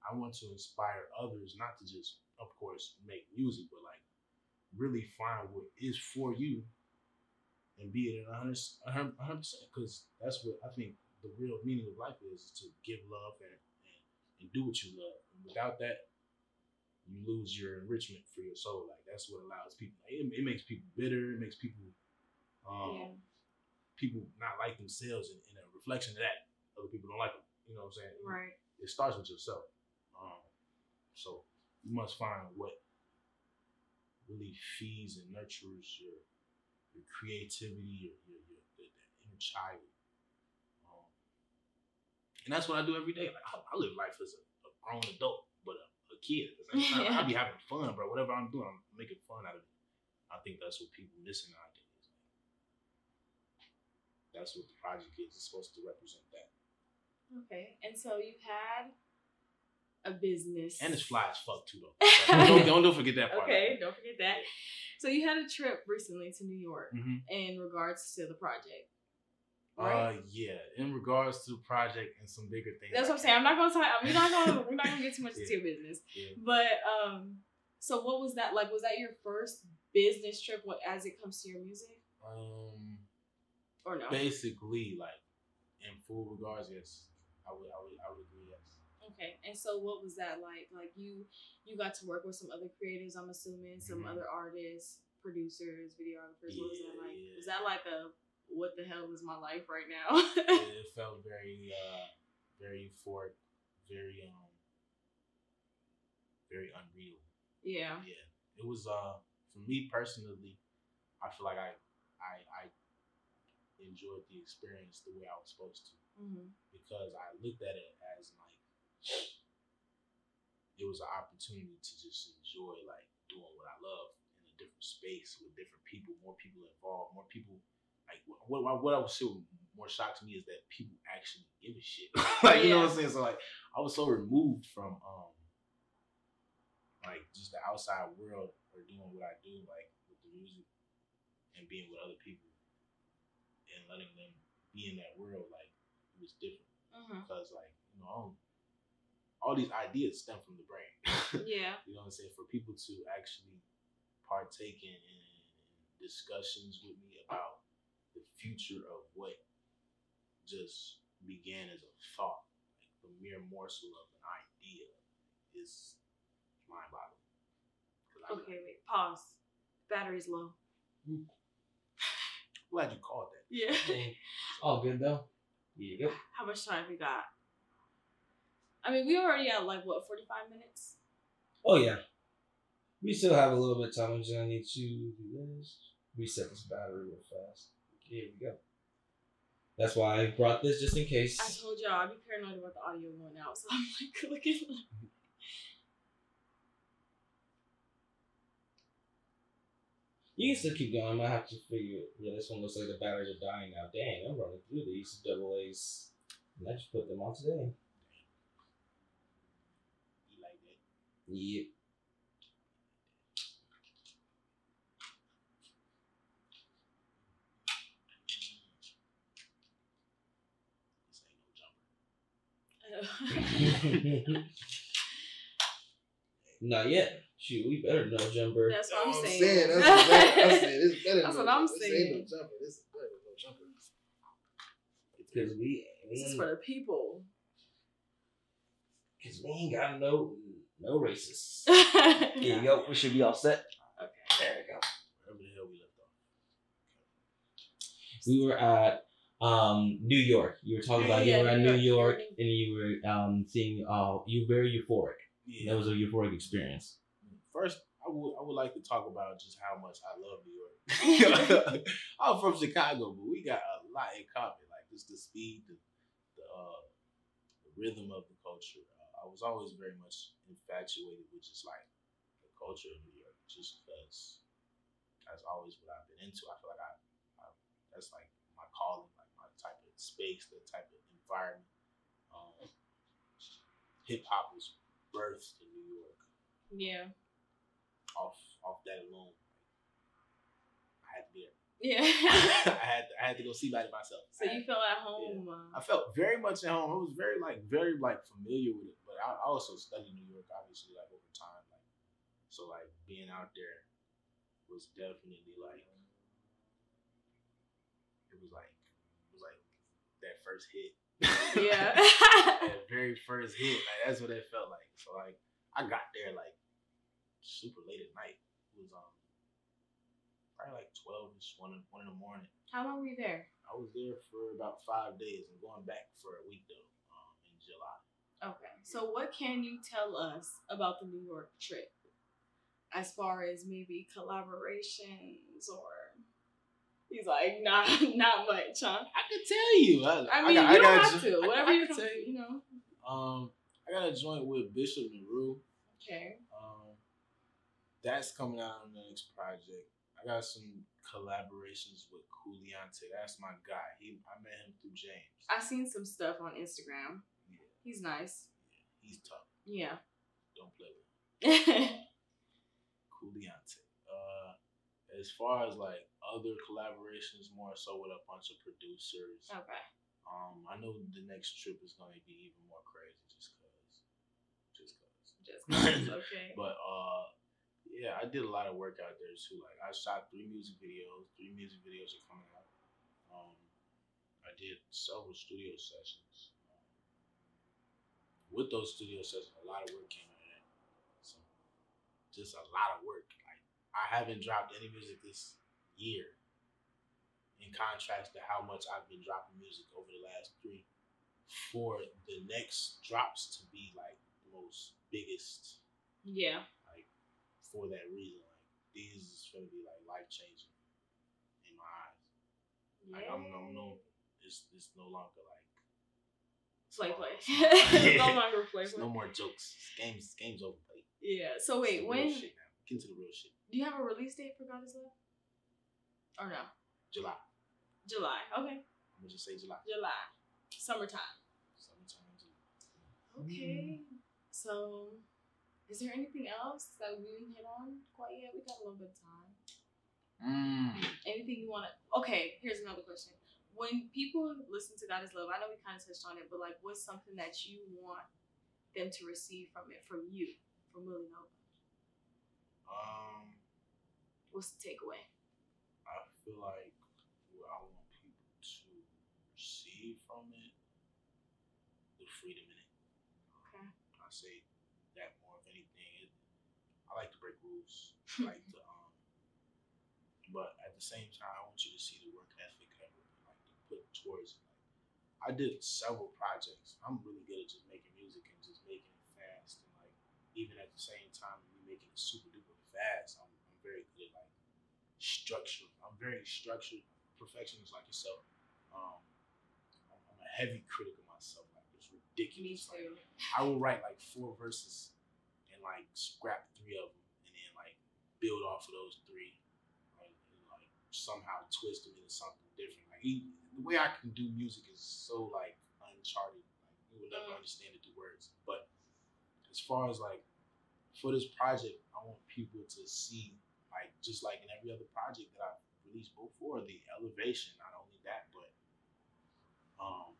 I want to inspire others not to just, of course, make music, but like really find what is for you and be it a hundred percent. Because that's what I think the real meaning of life is, is to give love and, and, and do what you love. And without that, you lose your enrichment for your soul. Like that's what allows people. It, it makes people bitter. It makes people, um, Yeah. people not like themselves, and, and a reflection of that, other people don't like them. You know what I'm saying? Right. It starts with yourself. Um, so you must find what really feeds and nurtures your your creativity, your your, your the, the inner child. Um, and that's what I do every day. Like I, I live life as a, a grown adult, but a, a kid. The same I be having fun, bro. Whatever I'm doing, I'm making fun out of it. I think that's what people missing nowadays. That's what the project is. It's supposed to represent that. Okay. And so you had a business. And it's fly as fuck too, though. Like, don't, don't, don't forget that part. Okay, don't forget that. So you had a trip recently to New York hmm in regards to the project. Uh, Right. yeah. In regards to the project and some bigger things. That's I what I'm saying. I'm can't- not gonna talk. We're not gonna. We're not gonna get too much Yeah. into your business. Yeah. But um, so what was that like? Was that your first business trip? What as it comes to your music, Um, or no? basically, like in full regards, yes. I would, I would, I would agree. Yes. Okay. And so what was that like? Like you, you got to work with some other creators. I'm assuming some Mhm. other artists, producers, videographers. What was that like? yeah. Was that like a what the hell is my life right now? it felt very, uh, very euphoric, very, um, very unreal. yeah. Yeah, it was. Uh, for me personally, I feel like I, I, I enjoyed the experience the way I was supposed to. hmm because I looked at it as like it was an opportunity to just enjoy like doing what I love in a different space with different people, more people involved, more people. Like what what, what I was so more shocked to me is that people actually give a shit. like you know what I'm saying? So like I was so removed from um like just the outside world or doing what I do like with the music and being with other people and letting them be in that world like it was different hmm because like you know I don't- all these ideas stem from the brain Yeah. you know what i'm saying for people to actually partake in, in, in discussions with me about the future of what just began as a thought like the mere morsel of an idea is mind-boggling 'Cause I be Okay. like, Wait. Pause. Battery's low. Hmm. glad you called that Yeah. All good though. Here you go. How much time we got? I mean, we already at like what, forty five minutes? Oh yeah. We still have a little bit of time. I'm just gonna need to do this. Reset this battery real fast. Here we go. That's why I brought this just in case. I told y'all I'd be paranoid about the audio going out, so I'm like looking. You can still keep going. I might have to figure. It. Yeah, this one looks like the batteries are dying now. Dang, I'm running through these double A's. And I just put them on today. you like that Yep. this ain't no jumper Not yet. Shoot, we better know jumper. That's what I'm That's saying. That's, what I'm saying. Better That's than what I'm this saying. ain't no jumper. This is better than no jumper. Cause we, this is for the people. cause we ain't got no no racists. okay. Here you go. We should be all set. Okay. There we go. wherever the hell we left off We were at um New York. You were talking about Yeah, you were at New New York. York and you were um seeing uh you were very euphoric. yeah That was a euphoric experience. First, I would I would like to talk about just how much I love New York. I'm from Chicago, but we got a lot in common. Like just the speed, the the, uh, the rhythm of the culture. I was always very much infatuated with just like the culture of New York, just because that's always what I've been into. I feel like I, I that's like my calling, like my type of space, the type of environment. Um, Hip hop was birthed in New York Yeah. off off that alone. I had to be there. Yeah. I had I had to go see about it myself. so I you had- feel at home. I Uh, felt very much at home. I was very like very like familiar with it, but I, I also studied New York, obviously, like over time. Like so, like being out there was definitely like it was like it was like that first hit. yeah. that very first hit. Like that's what it felt like. So like I got there like super late at night. It was um probably like twelve ish, one in one in the morning. How long were you there? I was there for about five days and going back for a week though, um, in July. Okay. So what can you tell us about the New York trip? As far as maybe collaborations or he's like, nah, not much, huh? I could tell you. I, I mean, got- you got don't have to. Whatever I you come, tell you. you know. Um, I got a joint with Bishop and Rue. Okay. Um, that's coming out on the next project. I got some collaborations with Cooliante. That's my guy. He I met him through James. I seen some stuff on Instagram. Yeah, He's nice. he's tough. Yeah. Don't play with him. Cooliante. Uh, as far as like other collaborations, more so with a bunch of producers. okay. Um, I know the next trip is going to be even more crazy, just cause, just cause. Just 'cause, okay. But uh, yeah, I did a lot of work out there too. Like I shot three music videos. Three music videos are coming out. Um, I did several studio sessions. With those studio sessions, a lot of work came out of that. So just a lot of work. Like I haven't dropped any music this year. In contrast to how much I've been dropping music over the last three, for the next drops to be like the most biggest yeah. like for that reason. Like these is gonna be like life changing in my eyes. Like I'm, I'm no, it's it's no longer like Play play. it's no longer play It's play. no more jokes. Games games over. Play. Yeah. So wait, It's when do. Get into the real shit. Do you have a release date for God is Love? Or no? July. July. Okay. I'm gonna just say July. July. Summertime. Summertime. July. Okay. So is there anything else that we didn't hit on quite yet? We got a little bit of time. Mm. Anything you want to? Okay, here's another question. When people listen to God is Love, I know we kind of touched on it, but like, what's something that you want them to receive from it, from you, from WillyNova? Um, What's the takeaway? I feel like what I want people to receive from it, the freedom in it. Okay. I say that more of anything. It, I like to break rules. I like to, um, but at the same time, I want you to see the work ethic of it, like put towards it. Like, I did several projects. I'm really good at just making music and just making it fast, and like even at the same time, me making it super duper fast. I'm, I'm very good at like structure. I'm very structured, perfectionist like yourself. Um, I'm, I'm a heavy critic of myself. Like it's Me ridiculous. Like, too. I will write like four verses and like scrap three of them and then like build off of those three, like, and, like somehow twist them into something different. Like the way I can do music is so like uncharted. Like you will never Mm. understand it through words. But as far as like for this project, I want people to see like just like in every other project that I've released before, the elevation. Not only that, but um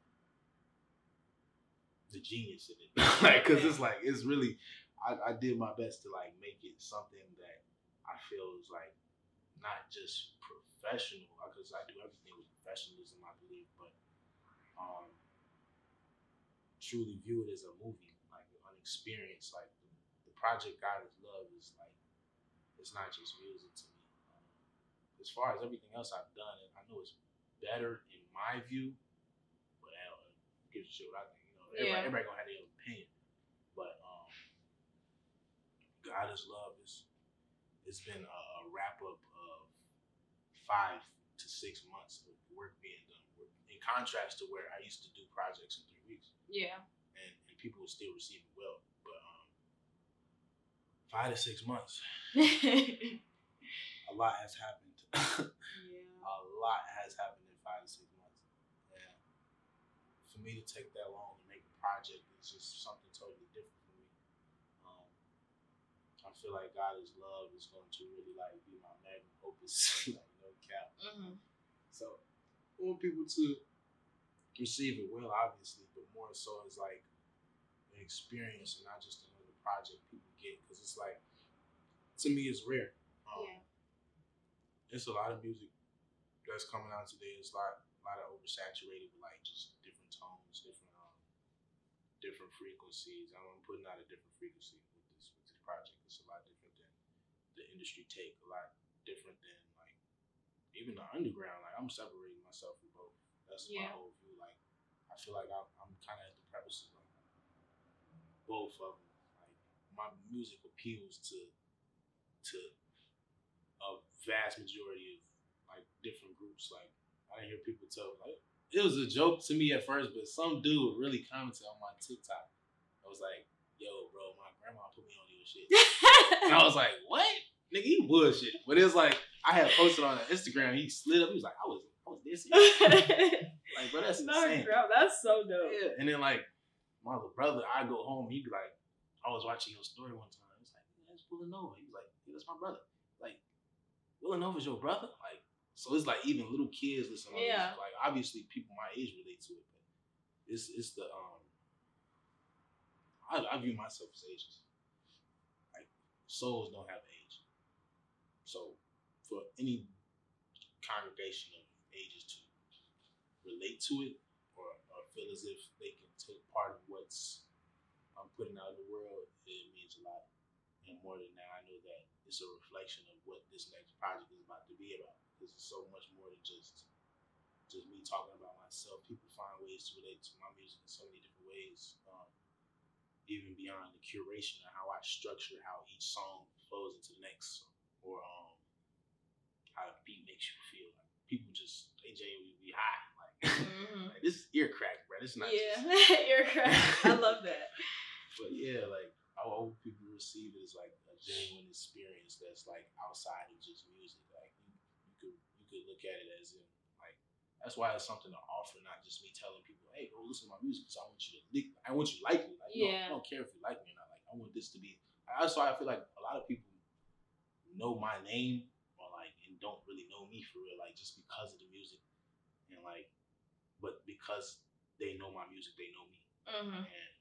the genius in it. like, cause it's like it's really, I, I did my best to like make it something that I feel is like not just professional, because I do everything with professionalism, I believe, but um truly view it as a movie, like an experience. Like the, the project God is Love is like it's not just music to me. Um, as far as everything else I've done, and I know it's better in my view, but I don't give a shit what I think. You know, everybody, Yeah. everybody gonna have their own opinion. But um, God is Love is it's been a, a wrap up of five to six months of work being done. In contrast to where I used to do projects in three weeks Yeah. and, and people will still receive it well. But um, five to six months, a lot has happened. Yeah. A lot has happened in five to six months. And for me to take that long to make a project is just something totally different for me. Um, I I feel like God is love is going to really like be my magnum opus, like no cap. Mm-hmm. So I want people to receive it well, obviously, but more so as like an experience and not just another project people get. Because it's like, to me, it's rare. Um, Yeah. It's a lot of music that's coming out today. It's a lot, a lot of oversaturated with like just different tones, different, um, different frequencies. I'm putting out a different frequency with this with this project. It's a lot different than the industry take. A lot different than even the underground. Like I'm separating myself from both. That's Yeah. my whole view. Like I feel like I'm, I'm kind of at the premises of both of them. Like my music appeals to to a vast majority of like different groups. Like I hear people tell like it was a joke to me at first, but some dude really commented on my TikTok. I was like, "Yo, bro, my grandma put me on your shit," and I was like, "What, nigga? You bullshit." But it's like I had posted on Instagram. He slid up. He was like, "I was, I was this." Like, bro, that's no, insane. that's so dope. Yeah. And then like my little brother, I go home, he'd be like, I was watching your story one time. He's like, yeah, that's WillyNova. He was like, yeah, that's my brother. Like, WillyNova's your brother? Like, so it's like even little kids listen Yeah. Like obviously people my age relate to it, but it's it's the um I, I view myself as ages. Like souls don't have. So for any congregation of ages to relate to it or, or feel as if they can take part of what's I'm putting out in the world, it means a lot. And more than that, I know that it's a reflection of what this next project is about to be about. Because it's so much more than just just me talking about myself. People find ways to relate to my music in so many different ways. Um, even beyond the curation of how I structure how each song flows into the next, or um, how the beat makes you feel. Like people just they genuinely be high. Like, Mhm. like, this is ear crack, bro. This is not Yeah, just you're. I love that. but yeah, like I hope people receive it as like a genuine experience that's like outside of just music. Like you, you could you could look at it as in like that's why it's something to offer, not just me telling people, hey, go listen to my music because I want you to I want you to like me. Like no, Yeah. I don't care if you like me or not. Like I want this to be. That's why I feel like a lot of people know my name or like and don't really know me for real, like just because of the music. And like, but because they know my music, they know me. Hmm and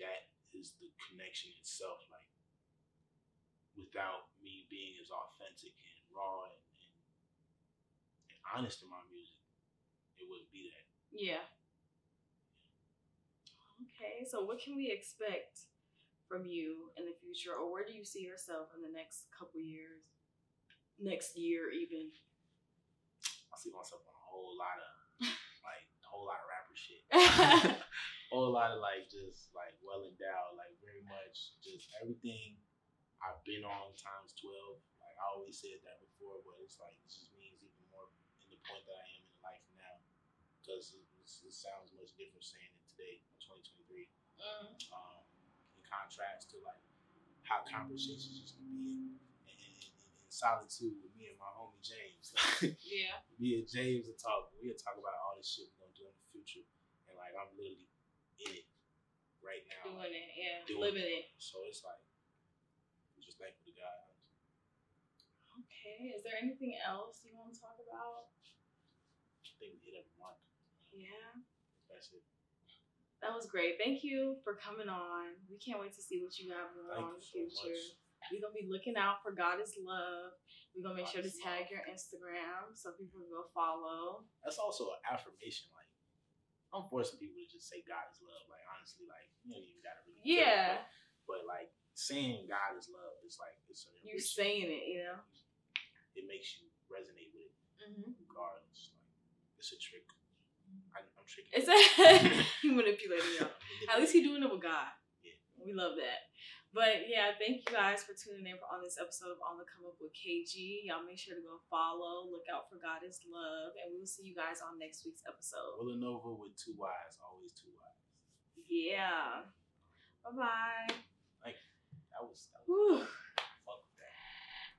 that is the connection itself like without me being as authentic and raw and, and, and honest in my music it wouldn't be that. Yeah. Okay, so what can we expect from you in the future, or where do you see yourself in the next couple years, next year even? i see myself on a whole lot of like a whole lot of rapper shit. A whole lot of like just like well endowed like very much just everything i've been on times 12 like i always said that before but it's like it just means even more in the point that i am in life now because it, it sounds much different saying it today in 2023 Mm, um, contrast to like how conversations used to be in, in, in, in solitude with me and my homie James. yeah. me and James would talk. We'd talk about all this shit we're gonna do in the future, and like I'm literally in it right now. Doing like, it. Yeah. doing Living it. So it's like I'm just thankful to God. Okay. Is there anything else you want to talk about? I think we hit every mark. Yeah. That's it. That was great. Thank you for coming on. We can't wait to see what you have going Thank on in the you so future. much. We're gonna be looking out for God is Love. We're gonna make God sure to tag Love. your Instagram so people can go follow. That's also an affirmation. Like I'm forcing people to just say God is love. Like honestly, like you don't even gotta really. feel it, Yeah. But, but like saying God is love is like it's an You saying it, you know? It makes you resonate with it Mm-hmm. regardless. Like it's a trick. Tricking. He manipulating y'all. At least he doing it with God. Yeah. We love that. But yeah, thank you guys for tuning in for on this episode of On the Come Up with KG. Y'all make sure to go follow, look out for God is Love, and we will see you guys on next week's episode. WillyNova with two Y's, always two Y's. Yeah. Bye bye. That was. That was.